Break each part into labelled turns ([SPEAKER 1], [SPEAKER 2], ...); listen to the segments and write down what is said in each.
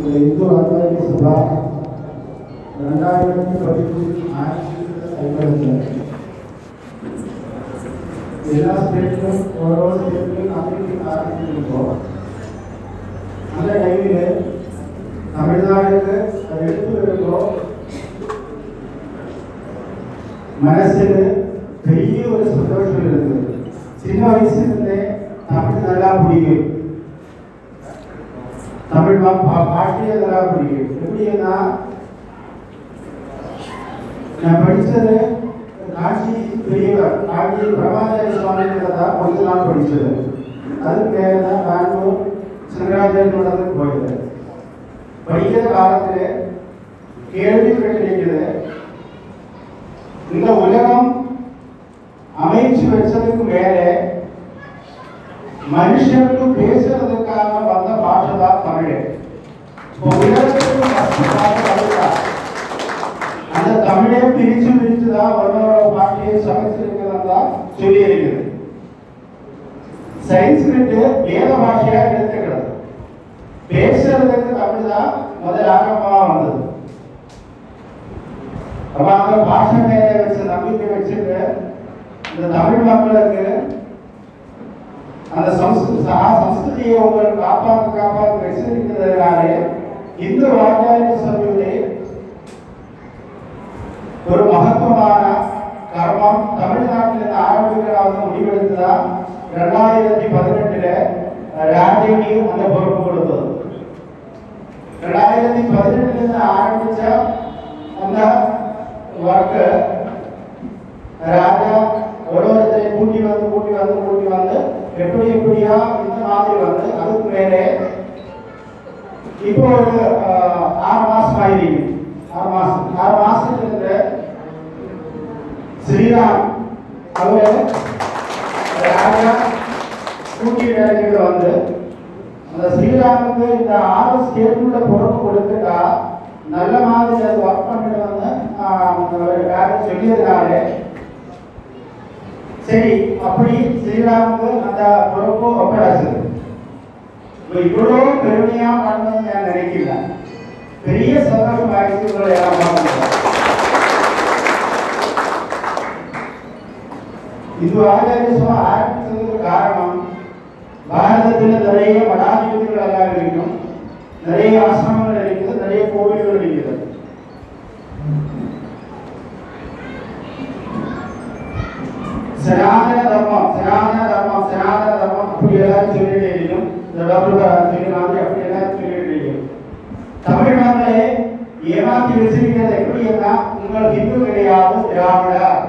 [SPEAKER 1] இந்த இந்து ஆச்சாரிய சபா ரெண்டாயிரத்தி பதிமூணு ஆயிரத்தி ஐம்பது எல்லா ஸ்டேட்லையும் ஓரோ ஸ்டேட்லையும் அமெரிக்கன் ஆரம்பிச்சிருக்கோம் அந்த டைமில் தமிழ்நாடுக்கு அது எடுத்து வரும்போது மனசில் பெரிய ஒரு சந்தோஷம் இருந்தது சின்ன வயசுலேருந்தே தமிழ் நல்லா பிடிக்கும் தமிழ் பா- பா- பாட்டியே நல்லா பிடிக்கும் எப்படின்னா நான் படித்தது காஞ்சி பெரியவர் காஞ்சி பிரபாச்சாரிய சுவாமிகளை தான் கொஞ்ச நாள் படித்தது. அது பேர் தான் பெங்களூர் சிங்கராஜன் போயிது படிக்கிற காலத்தில் கேள்விப்பட்டிருக்கிறது இந்த உலகம் அமைச்சு வச்சதுக்கு மேலே மனுஷனுக்கு பேசுறதுக்காக வந்த பாஷை தமிழ் இப்போ உலகத்துக்கு அந்த தமிழே பிரிச்சு பிரிச்சு தான் ஒன்னோட பாஷையை சமைச்சிருக்கிறதா சொல்லி இருக்கிறது சயின்ஸ்கிரிட் வேத பாஷையா எடுத்துக்கிறது. பேசுறதுக்கு தமிழ் தான் முதல் ஆரம்பமா வந்தது. அப்ப அந்த பாஷை மேல வச்ச நம்பிக்கை வச்சுட்டு இந்த தமிழ் மக்களுக்கு அந்த சம்ஸ்கிருதி சகா சம்ஸ்கிருதியை உங்களுக்கு காப்பாற்ற காப்பாற்ற வச்சிருக்கிறதுனாலே இந்து ஆச்சாரிய சபையிலே ஒரு மகத்துவமான கர்மம் தமிழ்நாட்டில் ஆரம்பிக்கிறாங்க முடிவெடுத்ததா ரெண்டாயிரத்தி பதினெட்டுல ராஜினி அந்த பொறுப்பு கொடுத்தது. ரெண்டாயிரத்தி பதினெட்டுல ஆரம்பிச்ச அந்த ஒர்க்கு ராஜா ஒரு கூட்டி வந்து கூட்டி வந்து கூட்டி வந்து எப்படி எப்படியா இந்த மாதிரி வந்து அதுக்கு மேலே இப்போ ஒரு ஆறு மாசம் ஆயிருக்கு. ஆறு மாசம். ஆறு மாசத்துல இருந்து ஸ்ரீராம் அவர் ராஜா கூட்டி வேலைகள் வந்து அந்த ஸ்ரீராமுக்கு இந்த ஆறு ஸ்டேட்டுள்ள பொறுப்பு கொடுத்துட்டா நல்ல மாதிரி அது ஒர்க் பண்ணிட்டு வந்து ஆஹ், வேலை சொல்லியதுனாலே சரி அப்படி ஸ்ரீராமுக்கு அந்த பொறுப்பு ஒப்படைச்சது. இப்ப இவ்வளவு பெருமையா பண்ணணும்னு நான் நினைக்கல. பெரிய சந்தோஷம் ஆயிடுச்சு உங்களை எல்லாம் பார்க்கும்போது. இது ஆச்சாரியசுவா ஆரம்பிச்சதுக்கு காரணம் பாரதத்தில் நிறைய மடாதிபதிகள் எல்லாம் இருக்கும் நிறைய ஆசிரமங்கள் இருக்குது நிறைய கோவில்கள் இருக்குது. சனாதன தர்மம் சனாதன தர்மம் சனாதன தர்மம் அப்படி எல்லாரும் சொல்லிட்டு இருக்கும் இந்த டாக்டர் அப்படி தமிழ்நாட்டிலே ஏமாத்தி வச்சிருக்கிறது எப்படின்னா உங்கள் ஹிந்து கிடையாது திராவிடர்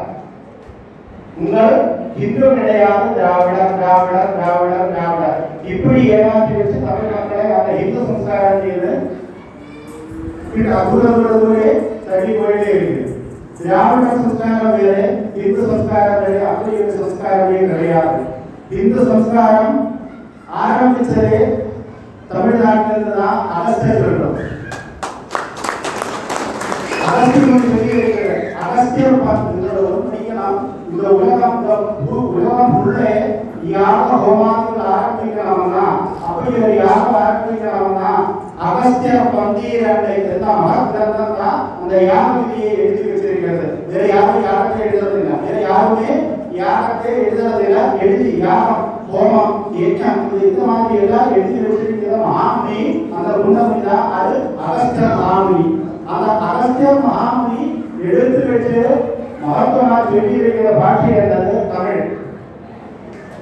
[SPEAKER 1] உங்கள் ஹிந்து கிடையாது திராவிடர் திராவிடர் திராவிடர் திராவிடர் இப்படி ஏமாத்தி வச்சு தமிழ் அந்த ஹிந்து சம்ஸ்காரம் செய்து தூரே தள்ளி போயிட்டே இருக்குது. திராவிட சம்ஸ்காரம் வேறு இந்து சம்ஸ்காரம் வேறு அப்படி ஒரு சம்ஸ்காரமே கிடையாது. இந்து சம்ஸ்காரம் ஆரம்பிச்சதே தமிழ்நாட்டிலிருந்து தான் அகஸ்தியர் சொல்றோம் அகஸ்தியர் சொல்லி இருக்கிறது. அகஸ்தியர் பார்த்து இதோட ஒரு இந்த உலகம் உலகம் உள்ளே யாக ஹோமாக்கள் ஆரம்பிக்கலாம்னா அப்படி ஒரு யாகம் ஆரம்பிக்கலாம்னா அகஸ்திய பந்தீரண்டை தான் மகத்திரத்தான் தான் அந்த யாக விதியை எழுதி வச்சிருக்கிறது. வேற யாரும் வேற யாருமே எழுதி யாகம் ஹோமம் ஏற்றம் இது இந்த மாதிரி எல்லாம் எழுதி வச்சிருக்கிற மகாமுனி அந்த குண்டமுனி தான் அது அகஸ்திய மகாமுனி. அந்த அகஸ்திய மகாமுனி எடுத்து வச்சு மகத்துவமா சொல்லி இருக்கிற பாஷை என்னது? தமிழ்.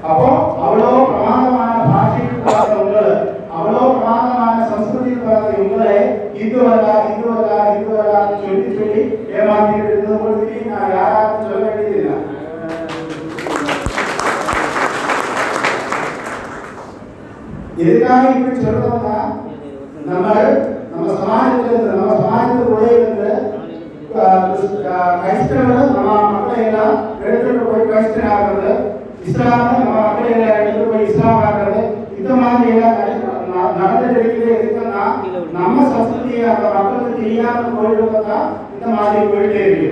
[SPEAKER 1] அப்போ அவ்வளோ பிரமாதமான பாஷைக்கு பார்த்த உங்களை அவ்வளோ பிரமாதமான சம்ஸ்கிருதிக்கு பார்த்த உங்களை இந்து வரலா இந்து வரலா இந்து வரலான்னு சொல்லி சொல்லி ஏமாத்திட்டு இருந்தவங்களுக்கு நான் யாராவது எதுக்காக இப்படி சொல்றோம்னா நம்ம நம்ம சமாஜத்துல நம்ம சமாஜத்துக்குள்ளே இருந்து கிறிஸ்தவர்கள் நம்ம மக்களை எல்லாம் எடுத்துட்டு போய் கிறிஸ்தன் ஆகிறது இஸ்லாம நம்ம மக்களை எல்லாம் எடுத்துட்டு போய் இஸ்லாம் ஆகிறது இந்த மாதிரி எல்லாம் நடந்துட்டு இருக்கிறது நம்ம சஸ்திரியை அந்த மக்களுக்கு தெரியாத போயிட்டு தான் இந்த மாதிரி போயிட்டே இருக்கு.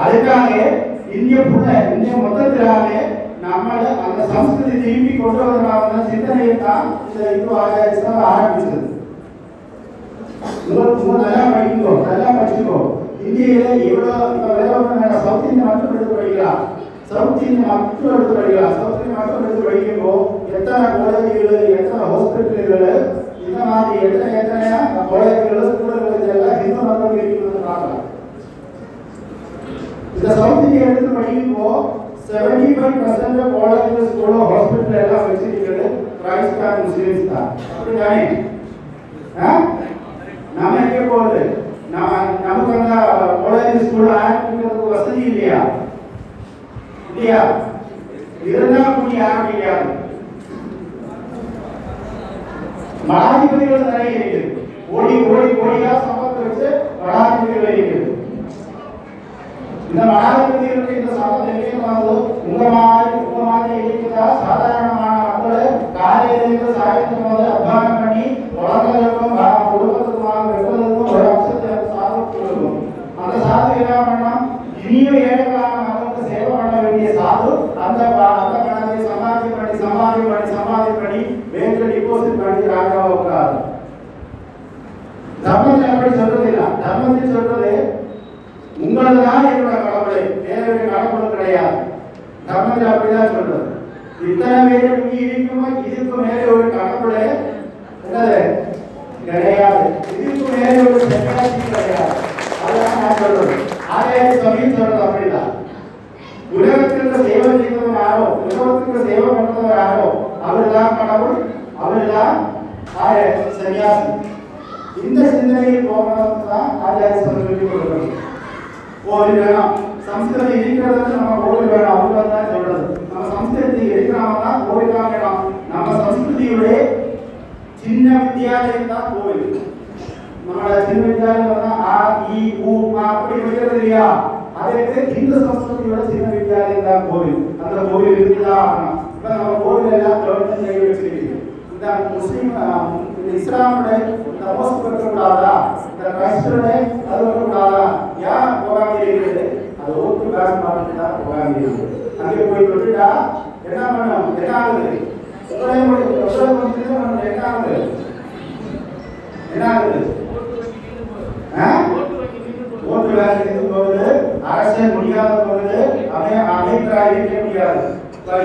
[SPEAKER 1] அதுக்காக இந்திய புள்ள இந்திய மொத்தத்திலாவே நம்மள அந்த சம்ஸ்கிருதி திரும்பி கொண்டு வரலாம் சிந்தனையை தான் இந்த இந்து ஆச்சாரியத்தை ஆரம்பிச்சது உங்களுக்கு நல்லா படிக்கோ நல்லா படிச்சுக்கோ இந்தியில எவ்வளோ இப்போ சவுத் இந்தியா மட்டும் எடுத்து படிக்கலாம். சவுத் இந்தியா மட்டும் எடுத்து படிக்கலாம். சவுத் இந்தியா மட்டும் எடுத்து படிக்கும்போ எத்தனை காலேஜுகள் எத்தனை ஹாஸ்பிட்டல்கள் இந்த மாதிரி எத்தனை எத்தனை காலேஜுகள் ஸ்கூல்கள் எல்லாம் இந்து மக்கள் இருக்கிறது பார்க்கலாம். இந்த சவுத் இந்தியா எடுத்து படிக்கும்போ seventy five percent college school hospital எல்லாம் வச்சிருக்கிறது கிரைஸ்தான் முஸ்லிம்ஸ் தான் அப்படிதானே ஆ? நாம போகுது? நம்ம நமக்கு அந்த காலேஜ் ஸ்கூல் ஆரம்பிக்கிறதுக்கு வசதி இல்லையா? இல்லையா? இருந்தா கூடி ஆரம்பிக்காது மடாதிபதிகள் நிறைய இருக்குது. ஓடி ஓடி ஓடியா சம்பளத்தை வச்சு மடாதிபதிகள் இருக்குது. இந்த மடாதிபதிகளுக்கு இந்த சம்பளம் எங்கே வந்தது உங்க மாதிரி உங்க மாதிரி இருக்குதா சாதாரணமான மக்கள் காலையில இருந்து சாயந்தரம் வந்து அத்தியானம் பண்ணி குழந்தைகளுக்கும் பா- குடும்பத்துக்குமாக வெப்பதற்கும் ஒரு அம்சத்தை சாதம் கொடுக்கும் அந்த சாது என்ன பண்ணலாம் இனியும் ஏழைகளான மக்களுக்கு சேவை பண்ண வேண்டிய சாது அந்த ப- அந்த பணத்தை சமாதி பண்ணி சமாதி பண்ணி சமாதி பண்ணி பேங்க்ல டிபாசிட் பண்ணி ராஜாவை உட்காரு தர்மத்தில் அப்படி சொல்றது இல்ல தர்மத்தில் சொல்றது உங்களது தான் என்னோட கிடையாது. தர்மத்தில் அப்படிதான் சொல்றது. இத்தனை பேர் இங்க இருக்குமோ? இதுக்கு மேலே ஒரு கடவுளே என்னது? கிடையாது. இதுக்கு மேலே ஒரு செக்காசி கிடையாது. அதான் நான் சொல்றது. ஆலய சமயம் சொல்றது அப்படிதான். உலகத்திற்கு சேவை செய்தவர் யாரோ உலகத்துக்கு சேவை பண்றவர் யாரோ அவர்தான் கடவுள் அவர்தான் ஆய சன்னியாசி. இந்த சிந்தனையில் போகணும் தான் ஆச்சாரிய சொல்லி கொடுக்கணும் கோவில் வேணாம் சம்ஸ்கிருதம் இருக்கிறது நம்ம கோவில் வேணாம் அவங்க தான் சொல்றது நம்ம சம்ஸ்கிருதி இருக்கிறவங்க தான் கோவில் தான் வேணாம் நம்ம சம்ஸ்கிருதியுடைய சின்ன வித்தியாலயம் தான் கோவில் நம்மளோட சின்ன வித்தியாலயம் தான் ஆ இ உ ஆ அப்படி வைக்கிறது இல்லையா அதுக்கு இந்து சம்ஸ்கிருதியோட சின்ன வித்தியாலயம் தான் கோவில் அந்த கோவில் இருக்குதான் ஆகணும் இப்ப நம்ம கோவில் எல்லாம் கவர்மெண்ட் சைடு வச்சிருக்கு இந்த முஸ்லீம் அஹ், இந்த இஸ்லாமுடைய அது வைக்கக்கூடாதா ஏன் போகாம இருக்குது அது ஓட்டு பேங்க் பார்த்துட்டு தான் போகாம அங்கே போய் விட்டுட்டா என்ன பண்ணும் என்ன ஆகுது என்ன ஆகுது என்ன ஆகுது ஓட்டு பேங்க் எது போகுது அரசே முடியாத போகுது அவன் அமைச்சராக இருக்க முடியாது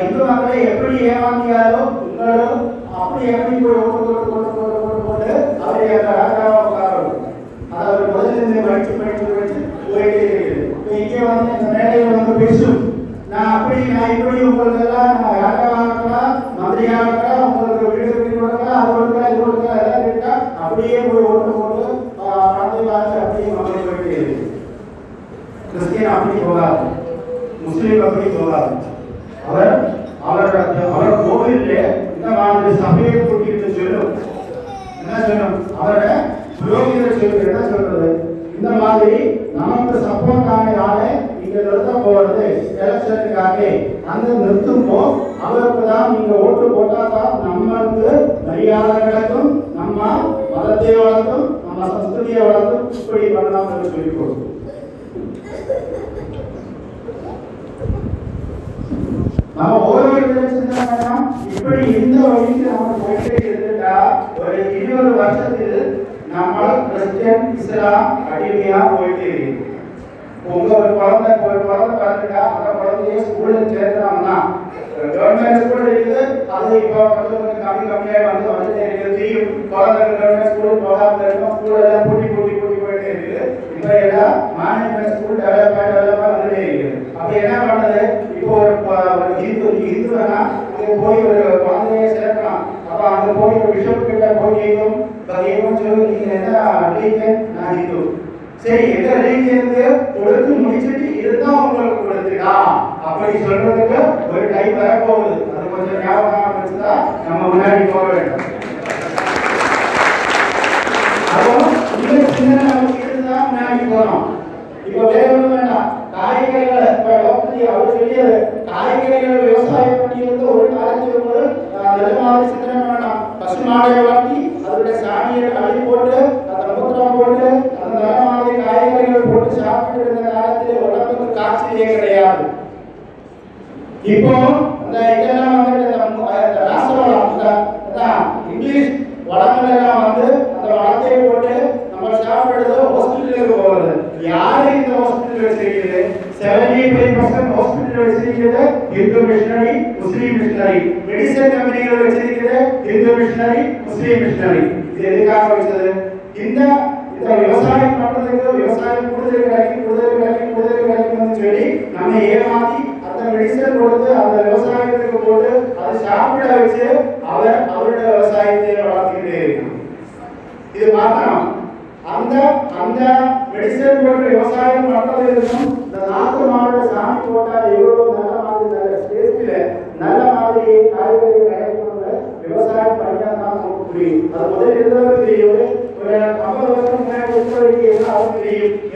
[SPEAKER 1] இந்து மக்களை எப்படி ஏமாந்தியாரோ உங்களும் அப்படி எப்படி போய் ஓட்டு போட்டு போட்டு போட்டு போட்டு போட்டு அவரை அந்த ராஜாவை உட்காரணும் அதை அவர் முதல்ல இருந்து படிச்சு படிச்சு படிச்சு போயிட்டே இருக்குது இப்ப இங்கே வந்து இந்த மேடையில் வந்து பேசும் நான் அப்படி நான் இப்படி உங்களுக்கு எல்லாம் நான் ராஜாவா இருக்கலாம் மந்திரியா இருக்கலாம் உங்களுக்கு வீடு கட்டி கொடுக்கலாம் அது கொடுக்கலாம் இது கொடுக்கலாம் எல்லாம் கேட்டா அப்படியே போய் ஓட்டு போட்டு ஆஹ், பணத்தை பார்த்து அப்படியே மக்கள் போயிட்டே இருக்கு கிறிஸ்டியன் அப்படி போகாது முஸ்லீம் அப்படி போகாது அவர் அவரோட அவர் கோவில்ல இந்த மாதிரி சபையை கூட்டிட்டு சொல்லும் என்ன சொல்லும் அவரோட புரோகிதர் சொல்லி என்ன சொல்றது இந்த மாதிரி நமக்கு சப்போர்ட் ஆன ஆளை இங்க நிறுத்த போறது எலெக்ஷனுக்காக அந்த நிறுத்தும்போ அவருக்கு தான் நீங்க ஓட்டு போட்டா தான் நம்மளுக்கு மரியாதை கிடைக்கும் நம்ம மதத்தை வளர்க்கும் நம்ம சஸ்கிருதியை வளர்க்கும் இப்படி பண்ணலாம் என்று சொல்லி கொடுக்கும் நம்ம ஒவ்வொருவர்களும் சிந்தனை பண்ணலாம் இப்படி இந்த வழிக்கு நம்ம போயிட்டே இருந்துட்டா ஒரு இருபது வருஷத்தில் நம்ம கிறிஸ்டியன் இஸ்லாம் அடிமையா போயிட்டு உங்க ஒரு குழந்தை ஒரு குழந்தை பார்த்துட்டா அந்த குழந்தைய ஸ்கூல்ல சேர்த்தாங்கன்னா கவர்மெண்ட் ஸ்கூல் இருக்குது அது இப்போ வந்து கொஞ்சம் கம்மி கம்மியாக வந்து வந்துட்டே இருக்குது. தெரியும் குழந்தைகள் கவர்மெண்ட் ஸ்கூல் போகாம இருக்கும் ஸ்கூல் எல்லாம் பூட்டி பூட்டி பூட்டி போயிட்டே இருக்குது. இப்போ எல்லாம் மேனேஜ்மெண்ட் ஸ்கூல் டெவலப்மெண்ட் டெவலப்மெண்ட் வந்துட்டே இருக்குது. அப்போ என்ன பண்ணுது இப்போ ஒரு ப- ஒரு இந்து இந்துனா போய் ஒரு குழந்தைய சேர்க்கலாம். அப்ப அங்க போய் ஒரு பிஷப் கிட்ட போய் கேட்கும். சொல்லி நீங்க என்ன ரிலீஜன் நான் இந்து சரி எந்த ரிலீஜனுக்கு கொடுத்து முடிச்சிட்டு இதுதான் உங்களுக்கு கொடுத்துடா. அப்படி சொல்றதுக்கு ஒரு டைம் வரப்போகுது. அது கொஞ்சம் ஞாபகம் நம்ம முன்னாடி போக வேண்டும். நமக்கு முன்னாடி போறோம் இப்ப வேற வேண்டாம். காய்கறிகளை இப்ப அவர் சொல்லியது காய்கறிகள் விவசாயம் பண்ணியிருந்த ஒரு காலத்தில் போது நல்ல சிந்தனை பண்ணலாம் பசு மாடை வளர்த்தி அதனுடைய சாணியை கழி போட்டு அந்த மூத்திரம் போட்டு அந்த நல்ல மாதிரி காய்கறிகள் போட்டு சாப்பிட்டு இருந்த காலத்தில் உடம்புக்கு காய்ச்சலே கிடையாது. இப்போ மிஷனரி மெடிசன் கம்பெனிகள் வச்சிருக்கிற இந்து மிஷனரி முஸ்லீம் மிஷனரி இது எதுக்காக வச்சிருக்காங்க? அவருக்கு தெரியும்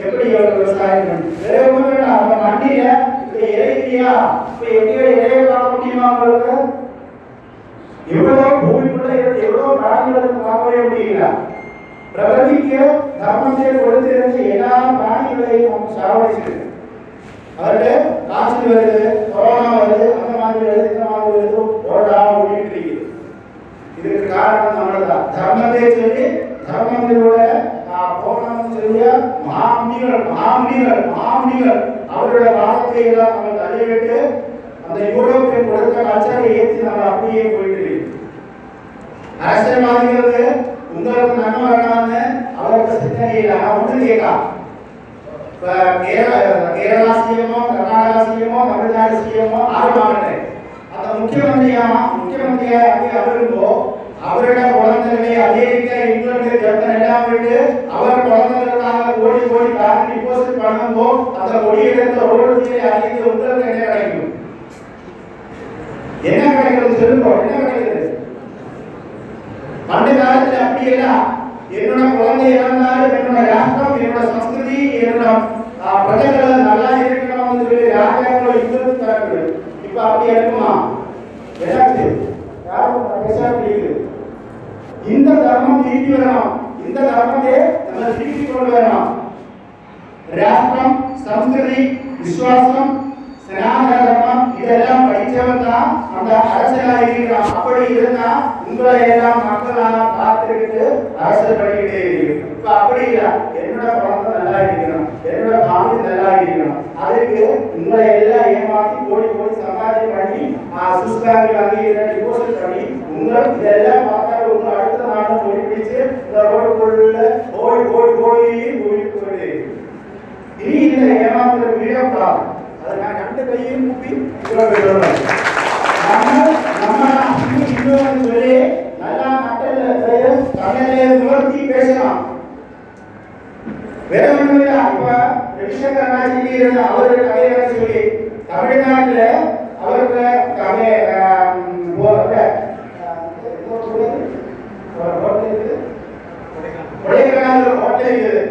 [SPEAKER 1] எப்படி அவர் விவசாயம் பண்ணணும் வேற ஒண்ணும் வேண்டாம் அந்த மண்ணில இப்ப இறை இப்ப எங்கேயோ இறைய பார்க்க முடியுமா உங்களுக்கு? எவ்வளவு பூமிக்குள்ள எவ்வளவு பிராணிகளுக்கு பார்க்கவே முடியல. பிரகதிக்கு தர்மத்தை கொடுத்திருந்து எல்லா பிராணிகளையும் நம்ம சாவடிச்சிருக்கு அவர்கிட்ட காய்ச்சல் வருது கொரோனா வருது அந்த மாதிரி வருது இந்த மாதிரி வருது ஓடா காரணம் நம்மளதான் தர்மத்தை சொல்லி தர்மத்திலோட போகணும்னு சொல்லிய மகாமுனிகள் மகாமுனிகள் அவரோட வாதத்தை எல்லாம் நம்ம தள்ளிவிட்டு அந்த யூரோப்பியன் கொடுத்த கல்ச்சரை ஏற்றி நம்ம அப்படியே போயிட்டு அரசியல்வாதிகளுக்கு உங்களுக்கு நன்மை வரணும்னு அவருக்கு சிந்தனையில் ஒன்று கேட்கலாம். கேரளா கேரளா கர்நாடகா தமிழ்நாடு அந்த முக்கியமந்திரியா முக்கியமந்திரியா அப்படி அவருங்கோ அவரிடம் குழந்தைகளை அமெரிக்கா இங்கிலாந்து ஜப்பான் எல்லாம் விட்டு அவர் குழந்தைகளுக்காக ஓடி ஓடி காரணம் டிபாசிட் பண்ணும்போ அந்த கொடியெடுத்த ரோடு அறிந்து உங்களுக்கு என்ன கிடைக்கும்? என்ன கிடைக்கிறது சொல்லுங்க என்ன கிடைக்கிறது? பண்டு காலத்துல அப்படி எல்லாம் என்னோட குழந்தை இறந்தாலும் என்னோட ராஷ்டிரம் என்னோட சம்ஸ்கிருதி என்னோட பிரஜைகள் நல்லா இருக்கணும்னு சொல்லி ராஜாக்களோ இங்கிருந்து தரக்கூடாது இப்ப அப்படி இருக்குமா? எனக்கு யாரும் பேசாமல் இருக்குது இந்த தர்மம் திருப்பி வரணும். இந்த தர்மத்தை நம்ம திருப்பி கொண்டு வரணும். ராஷ்டிரம் சம்ஸ்கிருதி விசுவாசம் சனாதன தர்மம் இதெல்லாம் படித்தவன் தான் அந்த அரசியலா இருக்கிறான். அப்படி இருந்தா உங்களை எல்லாம் மக்களாக பார்த்துக்கிட்டு அரசியல் பண்ணிக்கிட்டே இருக்கு இப்ப அப்படி இல்ல. என்னோட குழந்தை நல்லா இருக்கணும். என்னோட பாம்பு நல்லா இருக்கணும். அதுக்கு உங்களை எல்லாம் ஏமாத்தி கோடி போய் சம்பாதி பண்ணி சுஸ்காரி வாங்கி டிபோசிட் பண்ணி உங்களுக்கு இதெல்லாம் பார்த்தா ஓடி இந்த ரோடு பொருள்ல ஓடி ஓடி ஓடி ஓடி போயிட்டே இனி இந்த ஏமாத்துற வீடியோ கால் அதை நான் ரெண்டு கையும் நம்ம நம்ம இன்னும் சொல்லி நல்லா மக்கள் தமிழை நிவர்த்தி பேசலாம் வேற இருந்த அவரு கதையை சொல்லி தமிழ்நாட்டுல அவருக்கு கதை கொடைக்கானல் ஹோட்டல் இருக்குது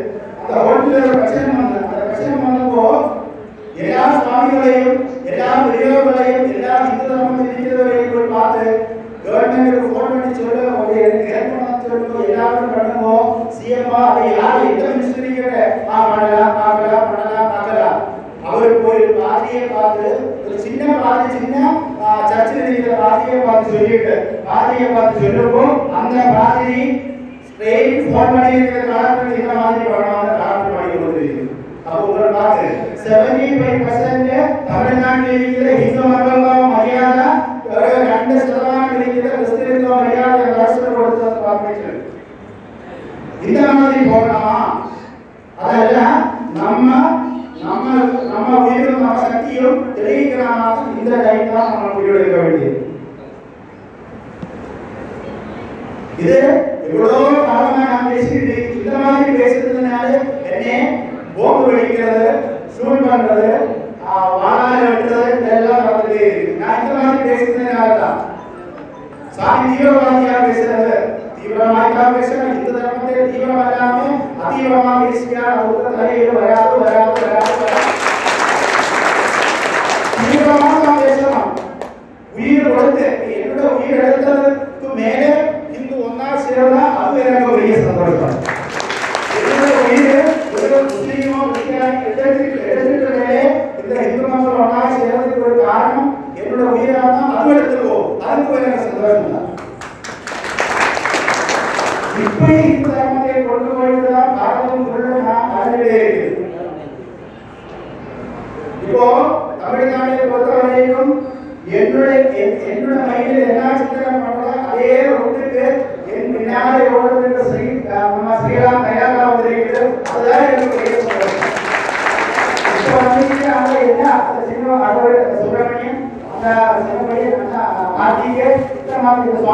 [SPEAKER 1] அந்த ஹோட்டலில் பிரச்சனை அந்த பிரச்சனை வந்தப்போ எல்லா சுவாமிகளையும் எல்லா பெரியவர்களையும் எல்லா இந்து தர்மத்தில் இருக்கிறவரையும் போய் பார்த்து கவர்மெண்ட் ஃபோன் பண்ணி சொல்ல சொல்லுங்க எல்லாரும் பண்ணுங்க அதை யார் எந்த ஆ பண்ணலாம் பார்க்கலாம் பண்ணலாம் பார்க்கலாம். அவர் போய் பார்த்து ஒரு சின்ன பாதி சின்ன சர்ச்சில் இருக்கிற பார்த்து சொல்லிட்டு பார்த்து அந்த ஸ்ட்ரெயின் ஃபோன் பண்ணி இருக்கிற காலத்தில் இந்த மாதிரி பண்ணாத காலத்தில் பண்ணி அப்போ உங்களை பார்த்து செவன்டி ஃபைவ் பர்சன்ட் தமிழ்நாட்டில் இருக்கிற இந்து மக்களுக்கும் மரியாதை ரெண்டு சதமானம் இருக்கிற கிறிஸ்தவருக்கும் மரியாதை அரசு கொடுத்து பார்க்க இந்த மாதிரி போகலாமா அதெல்லாம் நம்ம நம்ம நம்ம உயிரும் நம்ம சக்தியும் இந்த டைம் தான் நம்ம வேண்டியது இது எவ்வளவு காலமா நான் பேசிட்டு இந்த மாதிரி பேசுறதுனால என்ன போம்பு வெடிக்கிறது சூழ் பண்றது வாழால வெட்டுறது இதெல்லாம் நடந்துட்டே இருக்கு. நான் இந்த மாதிரி பேசுறதுனால தான் சாமி தீவிரவாதியாக பேசுறது. தீவிரவாதியா பேசுறது இந்த தர்மத்தை தீவிரம் இல்லாம அதீவிரமா பேசியா அவங்க தலையில வராது வராது வராது வராது. தீவிரமா தான் பேசலாம் உயிர் கொடுத்து என்னோட உயிர் எடுத்ததுக்கு மேலே இந்து ஒன்னா சேர்ந்தா அது எனக்கு பெரிய சந்தோஷம் என்னோட உயிர் ஒரு முஸ்லீமோ கிறிஸ்டியானோ எடுத்துட்டு எடுத்துட்டு மேலே இந்த இந்து மக்கள் ஒன்னா சேர்றதுக்கு ஒரு காரணம் என்னோட உயிரா தான் அது எடுத்துருவோம் அதுக்கு எனக்கு சந்தோஷம் தான் இப்படி இந்து தர்மத்தை கொண்டு போயிட்டு தான் பாரதம் முழுவதும் நான் வாழ்ந்துட்டே இருக்கு இப்போ தமிழ்நாட்டை பொறுத்த வரைக்கும் என்னுடைய என்- என்னோட மைண்டில் என்ன சிந்தனை பண்றதோ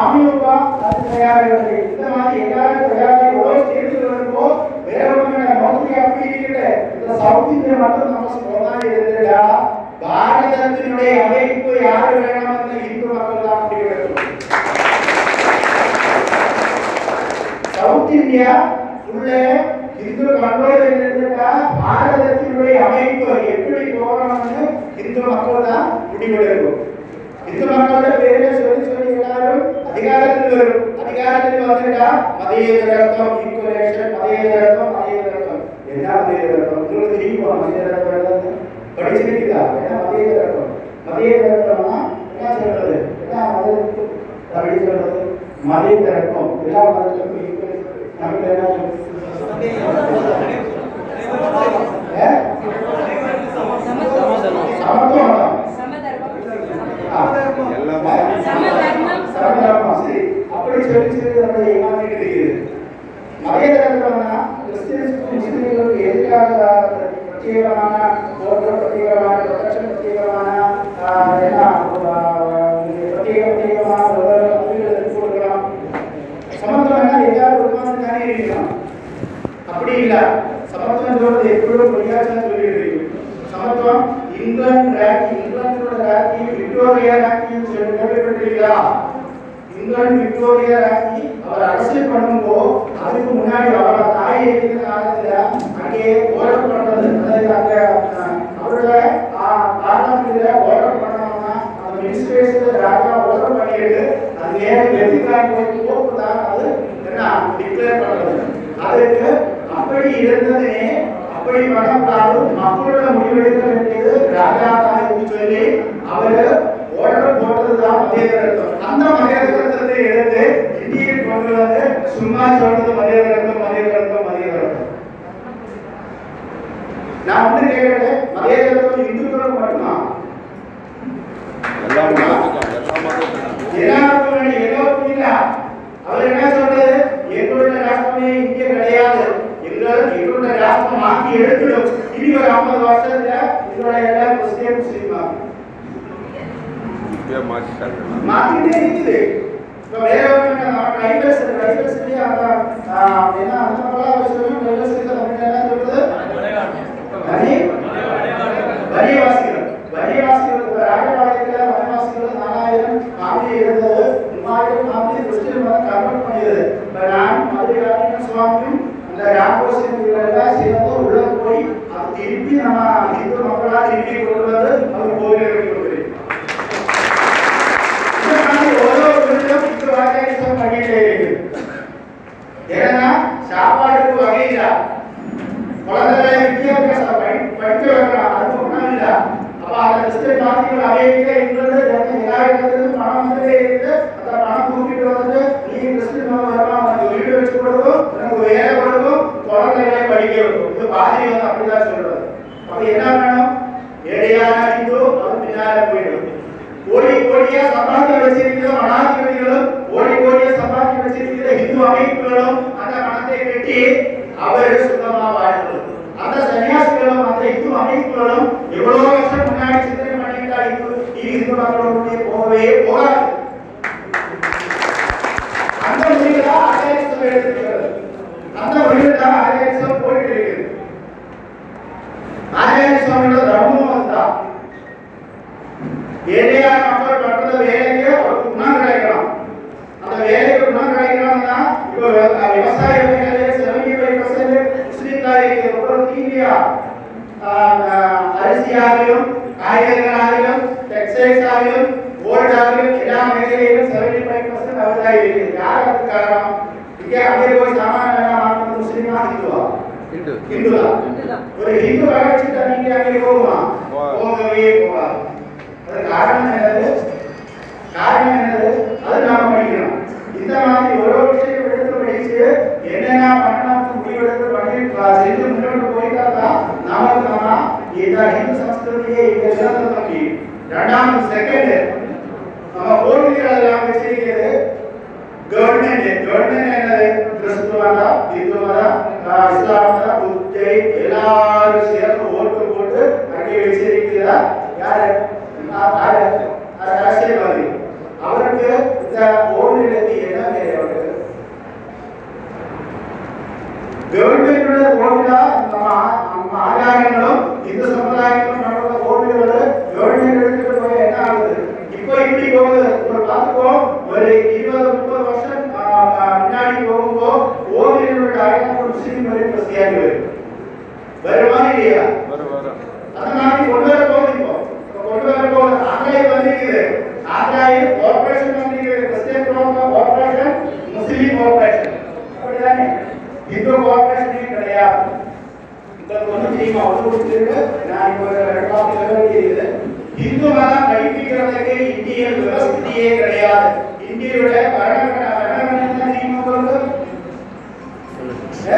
[SPEAKER 1] ஆயுர்வா அது தயாரிக்கிறது இந்த மாதிரி எல்லாரும் தயாரி ஒரு ஸ்டேஜில் வரும்போ வேற ஒண்ணு நோக்கி அப்படி இருக்கல இந்த சவுத் இந்தியா மட்டும் நம்ம சொல்றதா இருந்துடா பாரதத்தினுடைய அமைப்பு யாரு வேணும்னு இந்து மக்கள் தான் அப்படி எடுக்கணும் சவுத் இந்தியா உள்ள இந்து கண்ட்ரோல் இருந்துட்டா பாரதத்தினுடைய அமைப்பு எப்படி போகணும்னு இந்து மக்கள் தான் முடிவெடுக்கும் இந்து மக்களோட பேரை சொல்லி சொல்லி எல்லாரும் அதிகாரத்தில் வரும் அதிகாரத்தில் வந்துட்டா மதேதரத்துவம் ஈக்குவலேஷன் மதேதரத்துவம் மதேதரத்துவம் என்ன மதேதரத்துவம் உங்களுக்கு தெரியுமா மதேதரத்துவம் படிச்சிருக்கீங்களா என்ன மதேதரத்துவம் மதேதரத்துவம்னா என்ன சொல்றது என்ன மத அப்படி சொல்றது மதேதரத்துவம் எல்லா மதத்துக்கும் ஈக்குவல் என்ன அப்படி சொல்லி சொல்லி நம்மளை ஏமாத்திட்டு இருக்குது. கிறிஸ்டியன்ஸ் முஸ்லீம் பிரத்யேகமான போன்ற பிரத்யேகமான protection, பிரத்யேகமான என்ன பிரத்யேக பிரத்யேகமான ஒரு உரிமைகளை கொடுக்கலாம். சமத்துவம்னா எல்லாரும் உட்கார்ந்து தானே இருக்கணும் அப்படி இல்ல சமத்துவம் சொல்றது எப்படியோ பொய்யாச்சா சொல்லிட்டு சமத்துவம் இங்கிலாந்து ரேங்க் இங்கிலாந்தோட விக்டோரியா சொல்லி கேள்விப்பட்டிருக்கீங்களா இங்கிலாந்து விக்டோரியா அவர் அரசியல் பண்ணும்போது அதுக்கு முன்னாடி அவரோட தாயை இருக்கிற காலத்துல அங்கே ஓரம் பண்றது அதாவது அங்க அஹ், அவரோட பார்லமெண்ட்ல ஓரம் பண்ணோம்னா அந்த மினிஸ்ட்ரேஷன் ராஜா ஓரம் பண்ணிட்டு அது நேர வெற்றிக்காரன் போய் போக்கு தான் அது என்ன டிக்ளேர் பண்றது அதுக்கு அப்படி இருந்ததே அப்படி பண்ணக்கூடாது மக்களோட முடிவெடுக்க வேண்டியது ராஜா தான் என்று சொல்லி அவரு ஓர்டர் போட்டதுதான் மதியதரத்தம் அந்த மதியதரத்தை எடுத்து இந்தியில் கொண்டு வந்து சும்மா சொல்றது மதியதரத்தம் மதியதரத்தம் மதியதரத்தம் நான் வந்து கேட்கிறேன் மதியதரத்தம் இந்துக்களுக்கு மட்டுமா எல்லாருக்கும் வேணும், எல்லோருக்கும் இல்ல. அவர் என்ன சொல்றது எங்களுடைய ராஷ்டிரமே இங்கே கிடையாது எங்கள் எங்களுடைய ராஷ்டிரம் மாற்றி எடுக்கணும் இனி ஒரு ஐம்பது வருஷத்துல எங்களுடைய எல்லாம் கிறிஸ்டியன் முஸ்லீமா மாத்திட்டே இருக்குது இப்ப வேற ஒரு ட்ரைபல்ஸ் ட்ரைபல்ஸ் அந்த ஆ, என்ன அந்த மாதிரி விஷயம் ட்ரைபல்ஸ் தமிழ்ல என்ன சொல்றது வரி வரிவாசிகள் வரிவாசிகள் இப்ப ராஜபாளையத்துல வரிவாசிகள் நாலாயிரம் ஃபேமிலி இருந்தது மூவாயிரம் ஃபேமிலி கிறிஸ்டியன் மதம் கன்வெர்ட் பண்ணியது இப்ப நான் மதுரை சுவாமியும் அந்த ராமோசின் எல்லாம் சேர்ந்து உள்ள போய் அது திருப்பி நம்ம இந்து மக்களா திருப்பி கொண்டு வந்து அது கோவில் கொடுக்குறேன் இந்த மாதிரி ஓரோ விதத்திலும் இந்து வாக்கியம் பண்ணிட்டே இருக்கு ஏன்னா சாப்பாடுக்கு வகை இல்ல. குழந்தைகளை வித்தியாசம் படிக்க வைக்கலாம் அதுக்கு ஒன்றும் அப்ப அந்த கிறிஸ்டியன் மாத்திகள் அமெரிக்கா இங்கிலாந்து எல்லா இடத்துலயும் பணம் வந்துட்டே இருக்குது அந்த பணம் கூட்டிட்டு வந்துட்டு நீ கிறிஸ்டியன் உனக்கு வீடு வச்சு கொடுக்கும் உனக்கு வேலை கொடுக்கும் குழந்தைகளை படிக்க வைக்கும் இது பாதி வந்து அப்படிதான் சொல்றது. அப்ப என்ன வேணும்? ஏழையான அது பின்னால போயிடும். கோடி கோடியா சம்பாதிக்க வச்சிருக்கிற மனாதிபதிகளும் கோடி கோடியா சம்பாதிக்க வச்சிருக்கிற இந்து அமைப்புகளும் வெட்டி அவர்கள் சுத்தமாக வாழ்ந்தது. அந்த சன்னியாசிகளும் அந்த இந்து அமைப்புகளும் எவ்வளவு வருஷம் முன்னாடி சிந்தனை பண்ணிட்டா இந்து இந்து மக்களுடைய போகவே போகாது. அந்த முடிவு தான் ஆர்எஸ்எஸ் எடுத்துக்கிறது அந்த முடிவு தான் ஆர்எஸ்எஸ் போயிட்டு இருக்கிறது ஆர்எஸ்எஸ் ஓட்டுகளுக்கு என்ன தேவைப்படுது கவர்மெண்டோட ஓட்டுடா நம்ம நம்ம ஆதாரங்களும் இந்த சமுதாயங்களும் நடந்த ஓட்டுகளோட கவர்மெண்ட் போய் என்ன ஆகுது? இப்போ இப்படி போகுது. ரெண்டு வார்த்தை சொல்ல வேண்டியது இந்து மதம் கல்விக்கிறதுக்கு இந்திய விவஸ்தியே கிடையாது. இந்தியோட வரண வரண ஏ?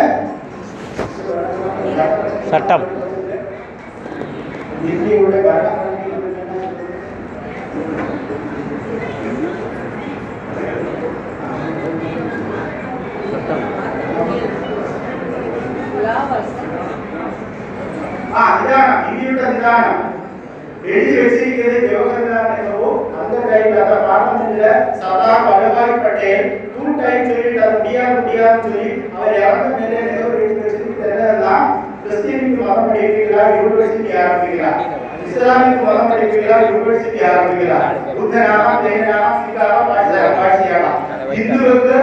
[SPEAKER 2] சட்டம்.
[SPEAKER 1] இந்தியோட வரண ஆ நிதானம் இந்தியோட நிதானம் எழுதி வச்சிருக்கிறது ஜவஹர்லால் அந்த டைம்ல அந்த பார்லிமெண்ட்ல சர்தார் வல்லபாய் பட்டேல் டூ டைம் சொல்லிட்டு அது முடியாது முடியாதுன்னு சொல்லி அவர் இறந்த மேலே நேரு எழுதி வச்சிருக்கிறது என்னன்னா கிறிஸ்டியனுக்கு மதம் படிக்கிறீங்களா யூனிவர்சிட்டி ஆரம்பிக்கிறார் இஸ்லாமிக்கு மதம் படிக்கிறீங்களா யூனிவர்சிட்டி ஆரம்பிக்கிறார் புத்தனாமா ஜெயினாமா சிக்காரா பாஷா பாஷியானா இந்துவுக்கு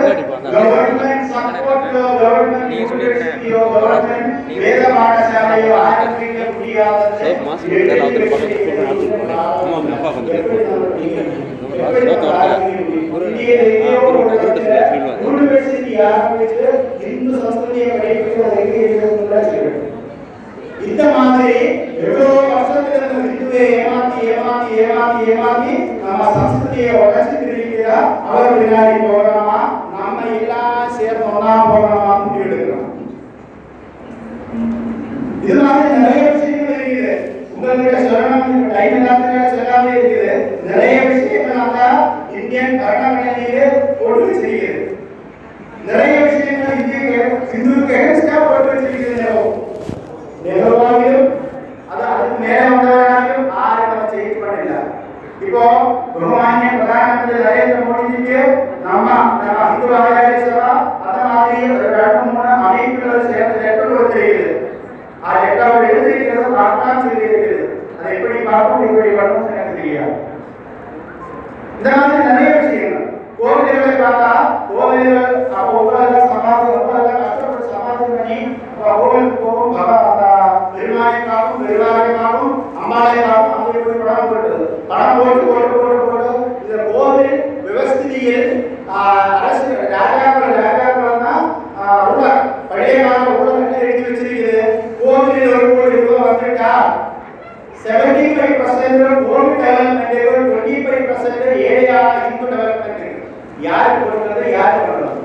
[SPEAKER 1] கவர்மெண்ட் சப்போர்ட் கவர்மெண்ட் யூனிவர்சிட்டியோ கவர்மெண்ட் வேத பாடசாலையோ ஆரம்பிக்க முடியாத
[SPEAKER 2] சரி, மாசம் முதல்ல அவருக்கு பக்கத்துல கூப்பிட்டு நடத்திட்டு போனேன். அம்மா, அம்மா, அப்பா கொஞ்சம் பேர் போயிட்டு.
[SPEAKER 1] யூனிவர்சிட்டி ஆரம்பிச்சு இந்து சமஸ்கிருதியை படிக்கிறது இந்த மாதிரி எவ்வளவு வருஷத்துல நம்ம இந்துவை ஏமாத்தி ஏமாத்தி ஏமாத்தி ஏமாத்தி நம்ம சம்ஸ்கிருதியை உடச்சு திரும்பிக்கிறா அவர் பின்னாடி போகணுமா? நம்ம எல்லாம் சேர்ந்து ஒன்னா போகணுமா முடிவு எடுக்கிறோம். இதனால நிறைய விஷயங்கள் இருக்குது. உங்கள்கிட்ட சொல்லணும் டைம் இல்லாத சொல்லாம இருக்குது. நிறைய விஷயங்கள் அந்த இந்தியன் கர்நாடகையிலே போட்டு வச்சிருக்கிறது. நிறைய விஷயங்கள் இந்திய இந்துவுக்கு எகன்ஸ்டா போட்டு வச்சிருக்கிறது. நெஹ்ருவாகியும் அது அதுக்கு மேல வந்தவராகியும் ஆறு நம்ம செய்ய பண்ணல இப்போ பகவானிய பிரதானமந்திரி நரேந்திர மோடிஜிக்கு நம்ம நம்ம இந்து ஆதாய சபா அந்த மாதிரி ரெண்டு மூணு அமைப்புகள் சேர்ந்த லெட்டர் வந்திருக்கிறது ஆ லெட்டர் எழுதியிருக்கிறது பார்க்கலாம் சொல்லியிருக்கிறது அதை எப்படி பார்க்கணும் எப்படி பண்ணணும் எனக்கு தெரியாது. இந்த மாதிரி நிறைய விஷயங்கள். கோவில்களை பார்த்தா கோவில்கள் அப்போ உங்களை சமாதி உங்களை கஷ்டப்பட்டு சமாதி பண்ணி கோவிலுக்கு போகும் பகவான் அந்த பெருமாளைக்காகவும் பெருமாளைக்காகவும் அம்பாளைக்காகவும் அங்கே போய் பணம் போட்டது பணம் போட்டு போட்டு போட்டு போட்டு இந்த கோவில் விவஸ்திதியில் அரசு ராஜாக்கள் ராஜாக்கள் தான் ரூலர் பழைய கால ரூலர் எழுதி வச்சிருக்குது கோவிலில் ஒரு கோடி ரூபாய் வந்துட்டா 75% ஓல்ட் டெவலப்மெண்ட் 25% ஏழையான இந்து டெவலப்மெண்ட் யாருக்கு கொடுக்கிறது யாரு பண்றது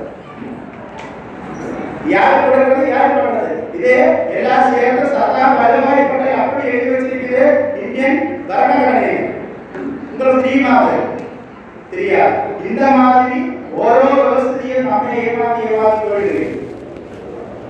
[SPEAKER 1] யாரு கொடுக்கிறது யாரு பண்றது இது எல்லாம் சேர்ந்து சர்தார் வல்லபாய் பட்டேல் அப்படி எழுதி வச்சிருக்குது இந்தியன் கர்நாடகை உங்களுக்கு தெரியுமா அது தெரியாது இந்த மாதிரி ஓரோ விவசாயியும் நம்ம ஏமாத்தி ஏமாத்தி போயிடுது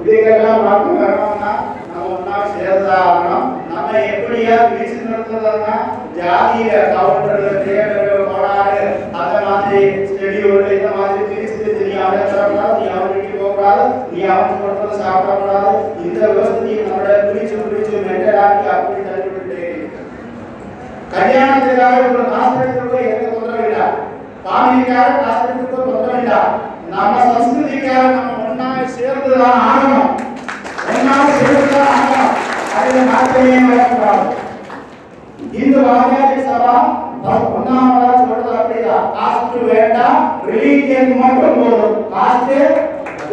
[SPEAKER 1] இதுக்கெல்லாம் மாற்றம் வரணும்னா நம்ம ஒன்றா சேர்ந்தாகணும் நம்ம எப்படியா பிரிச்சு நிறுத்துறதுன்னா ஜாதியில கவுண்டர்கள் தேவர் கோளாறு அந்த மாதிரி ஸ்டெடியூல் இந்த மாதிரி பிரிச்சு நீ அவனை தரக்கூடாது நீ அவன் வீட்டுக்கு போகக்கூடாது நீ அவன் கொடுத்ததை சாப்பிடக்கூடாது இந்த விவசாயத்தை நம்மள பிரிச்சு பிரிச்சு மென்டலாக்கி அப்படி தள்ளிவிட்டு கல்யாணத்துக்காக ஒரு ஹாஸ்பிட்டலுக்கு போய் எந்த தொந்தரவு இல்லை பாமிலிக்காக ஹாஸ்பிட்டலுக்கு தொந்தரவு இல்லை நம்ம சம்ஸ்கிருதிக்காக நம்ம ஒன்னா சேர்ந்து தான் ஆகணும். ஒன்னா சேர்ந்து தான் ஆகணும். அதில் மாற்றமே வரக்கூடாது இந்து வாரியாதி சபா ஒன்னாமதா சொல்றது அப்படிதான். காஸ்ட் வேண்டாம் ரிலீஜியன் மட்டும் போதும். காஸ்ட்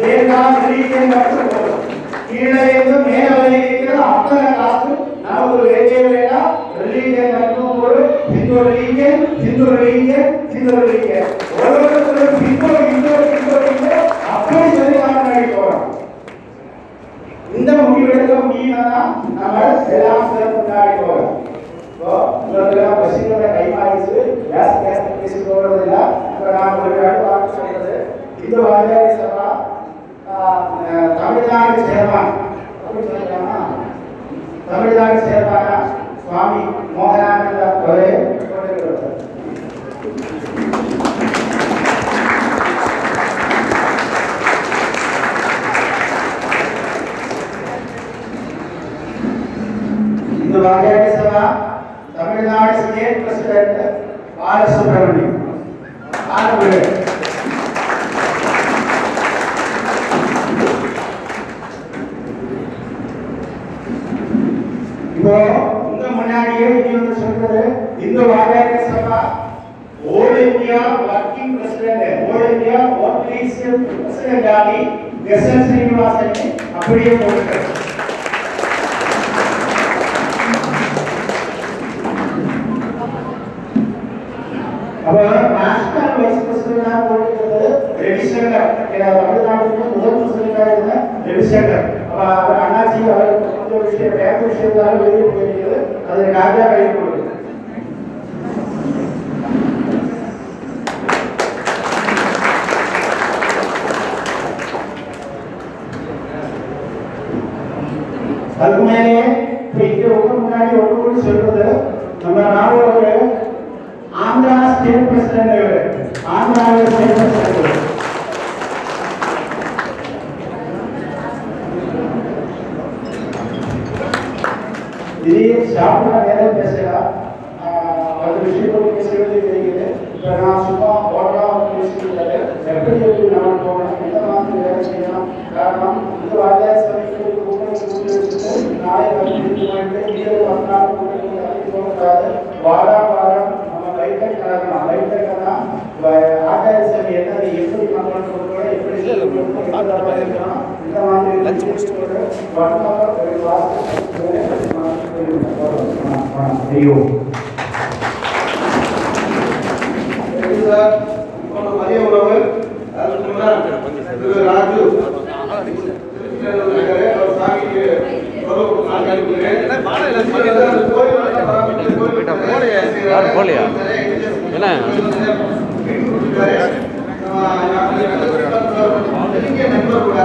[SPEAKER 1] வேண்டாம் ரிலீஜியன் மட்டும் போதும். கீழே இருந்து மேல வரைக்கும் அத்தனை காஸ்ட் நமக்கு வேண்டிய வேண்டாம். ரிலீஜியன் மட்டும் ஒரு Hindu religion Hindu religion Hindu religion ஒருவருக்கும் ஹிந்து ஹிந்து அப்படி சொல்லி நாம் இந்த முடிவெடுக்க முடியும்னா நம்ம எல்லாம் முன்னாடி போறோம். உங்களுக்கெல்லாம் பசிகளோட கைமாறிச்சு. கேஸ் கேஸ் பேசி இப்போ நான் சொல்றது. இந்த சபா தமிழ்நாடு சேர்வான் அப்படின்னு சொல்லலாமா தமிழ்நாடு சேர்மான சுவாமி மோகனானந்த அவரே போட்டிருக்கிறார் இந்த வாரியாரி சபா தமிழ்நாடு ஸ்டேட் பிரசிடென்ட் பாலசுப்ரமணியம் ஆனவர்கள் இப்போ உங்க முன்னாடியே இங்க வந்து சொல்றது இந்த வாரியாரி சபா all India working president all India working president ஆகி எஸ் என் ஸ்ரீனிவாசன் அப்படியே போட்டுருக்காரு அப்போ நேஷனல் வைஸ் பிரசிடென்டாக போட்டிருக்கிறது ரெடிஸ்டர் தமிழ்நாட்டுக்கு முதல் பிரசிடென்டாக இருந்த ரெடிஸ்டர் அப்போ அவர் அண்ணாச்சி அவர் கொஞ்சம் விஷயம் வேற வெளியே போயிருக்கிறது அது ராஜா கையில் கொடுக்குது அதுக்கு மேலே இப்ப இங்க உங்க முன்னாடி ஒன்று கூட சொல்றது நம்ம நாவோட Andhra state president Andhra state president இது சாப்பிட நேரம் பேசலாம் அது விஷயத்தை பேச வேண்டியது இருக்குது இப்போ நான் சும்மா ஓடலாம் பேசிக்கிறது எப்படி எப்படி நான் போகணும் எந்த மாதிரி வேலை செய்யணும். காரணம் இந்த கூட்டி வச்சுட்டு நாளை வந்து வந்தாலும் கூட்டணி அழைத்து போகக்கூடாது. வாரம் வாரம் நம்ம லைட்டை கலக்கணும் லைட்டை கலனா ஆகாய சபை என்னது எப்படி மக்கள் கொடுக்கணும் எப்படி இந்த மாதிரி லஞ்ச் முடிச்சுட்டு ஒரு வாரத்துக்கு ஐயோ
[SPEAKER 3] சார் இப்போ மதிய உணவு அதுக்கு முன்னாடி திரு ராஜு இருக்காரு. அவர் சாமிக்கு உணவு கொடுத்து அனுப்புகிறேன்.
[SPEAKER 2] யாரும் போகலையா? என்ன?
[SPEAKER 3] நீங்க நண்பர் கூட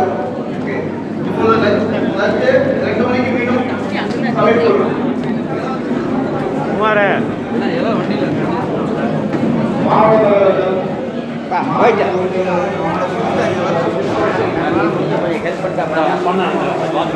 [SPEAKER 3] சமைப்பு
[SPEAKER 2] குமாரே
[SPEAKER 4] அன்பார்ந்த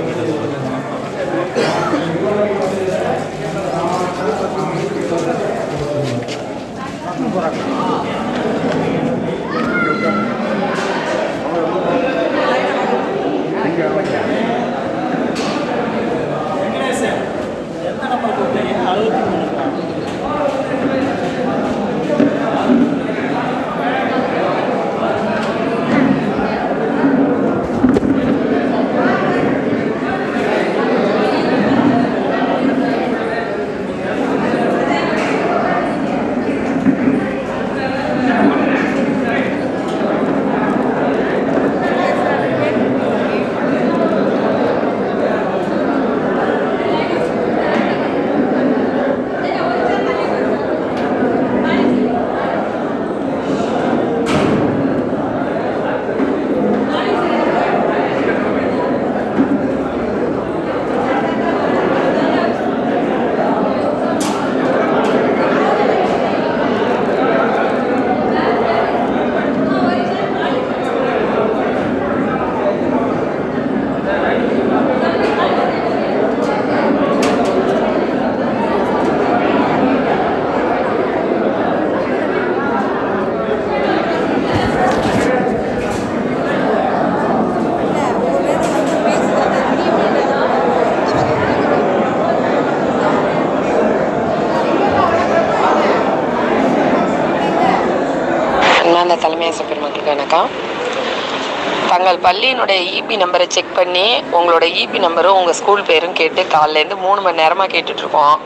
[SPEAKER 4] தங்கள் பள்ளியினுடைய இபி நம்பரை செக் பண்ணி உங்களோட இபி நம்பரும் உங்கள் ஸ்கூல் பேரும் கேட்டு காலையிலேருந்து மூணு மணி நேரமாக கேட்டுட்ருக்கோம்.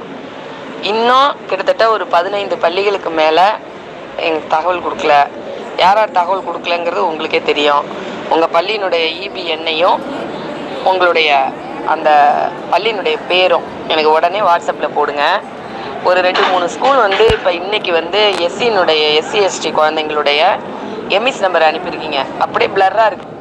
[SPEAKER 4] இன்னும் கிட்டத்தட்ட ஒரு பதினைந்து பள்ளிகளுக்கு மேலே எங்களுக்கு தகவல் கொடுக்கல. யார் யார் தகவல் கொடுக்கலங்கிறது உங்களுக்கே தெரியும். உங்கள் பள்ளியினுடைய இபி எண்ணையும் உங்களுடைய அந்த பள்ளியினுடைய பேரும் எனக்கு உடனே வாட்ஸ்அப்பில் போடுங்க. ஒரு ரெண்டு மூணு ஸ்கூல் வந்து இப்போ இன்னைக்கு வந்து எஸ்சியினுடைய எஸ்சி எஸ்டி குழந்தைங்களுடைய எம்இஸ் நம்பர் அனுப்பியிருக்கீங்க. அப்படியே பிளர்ராக இருக்குது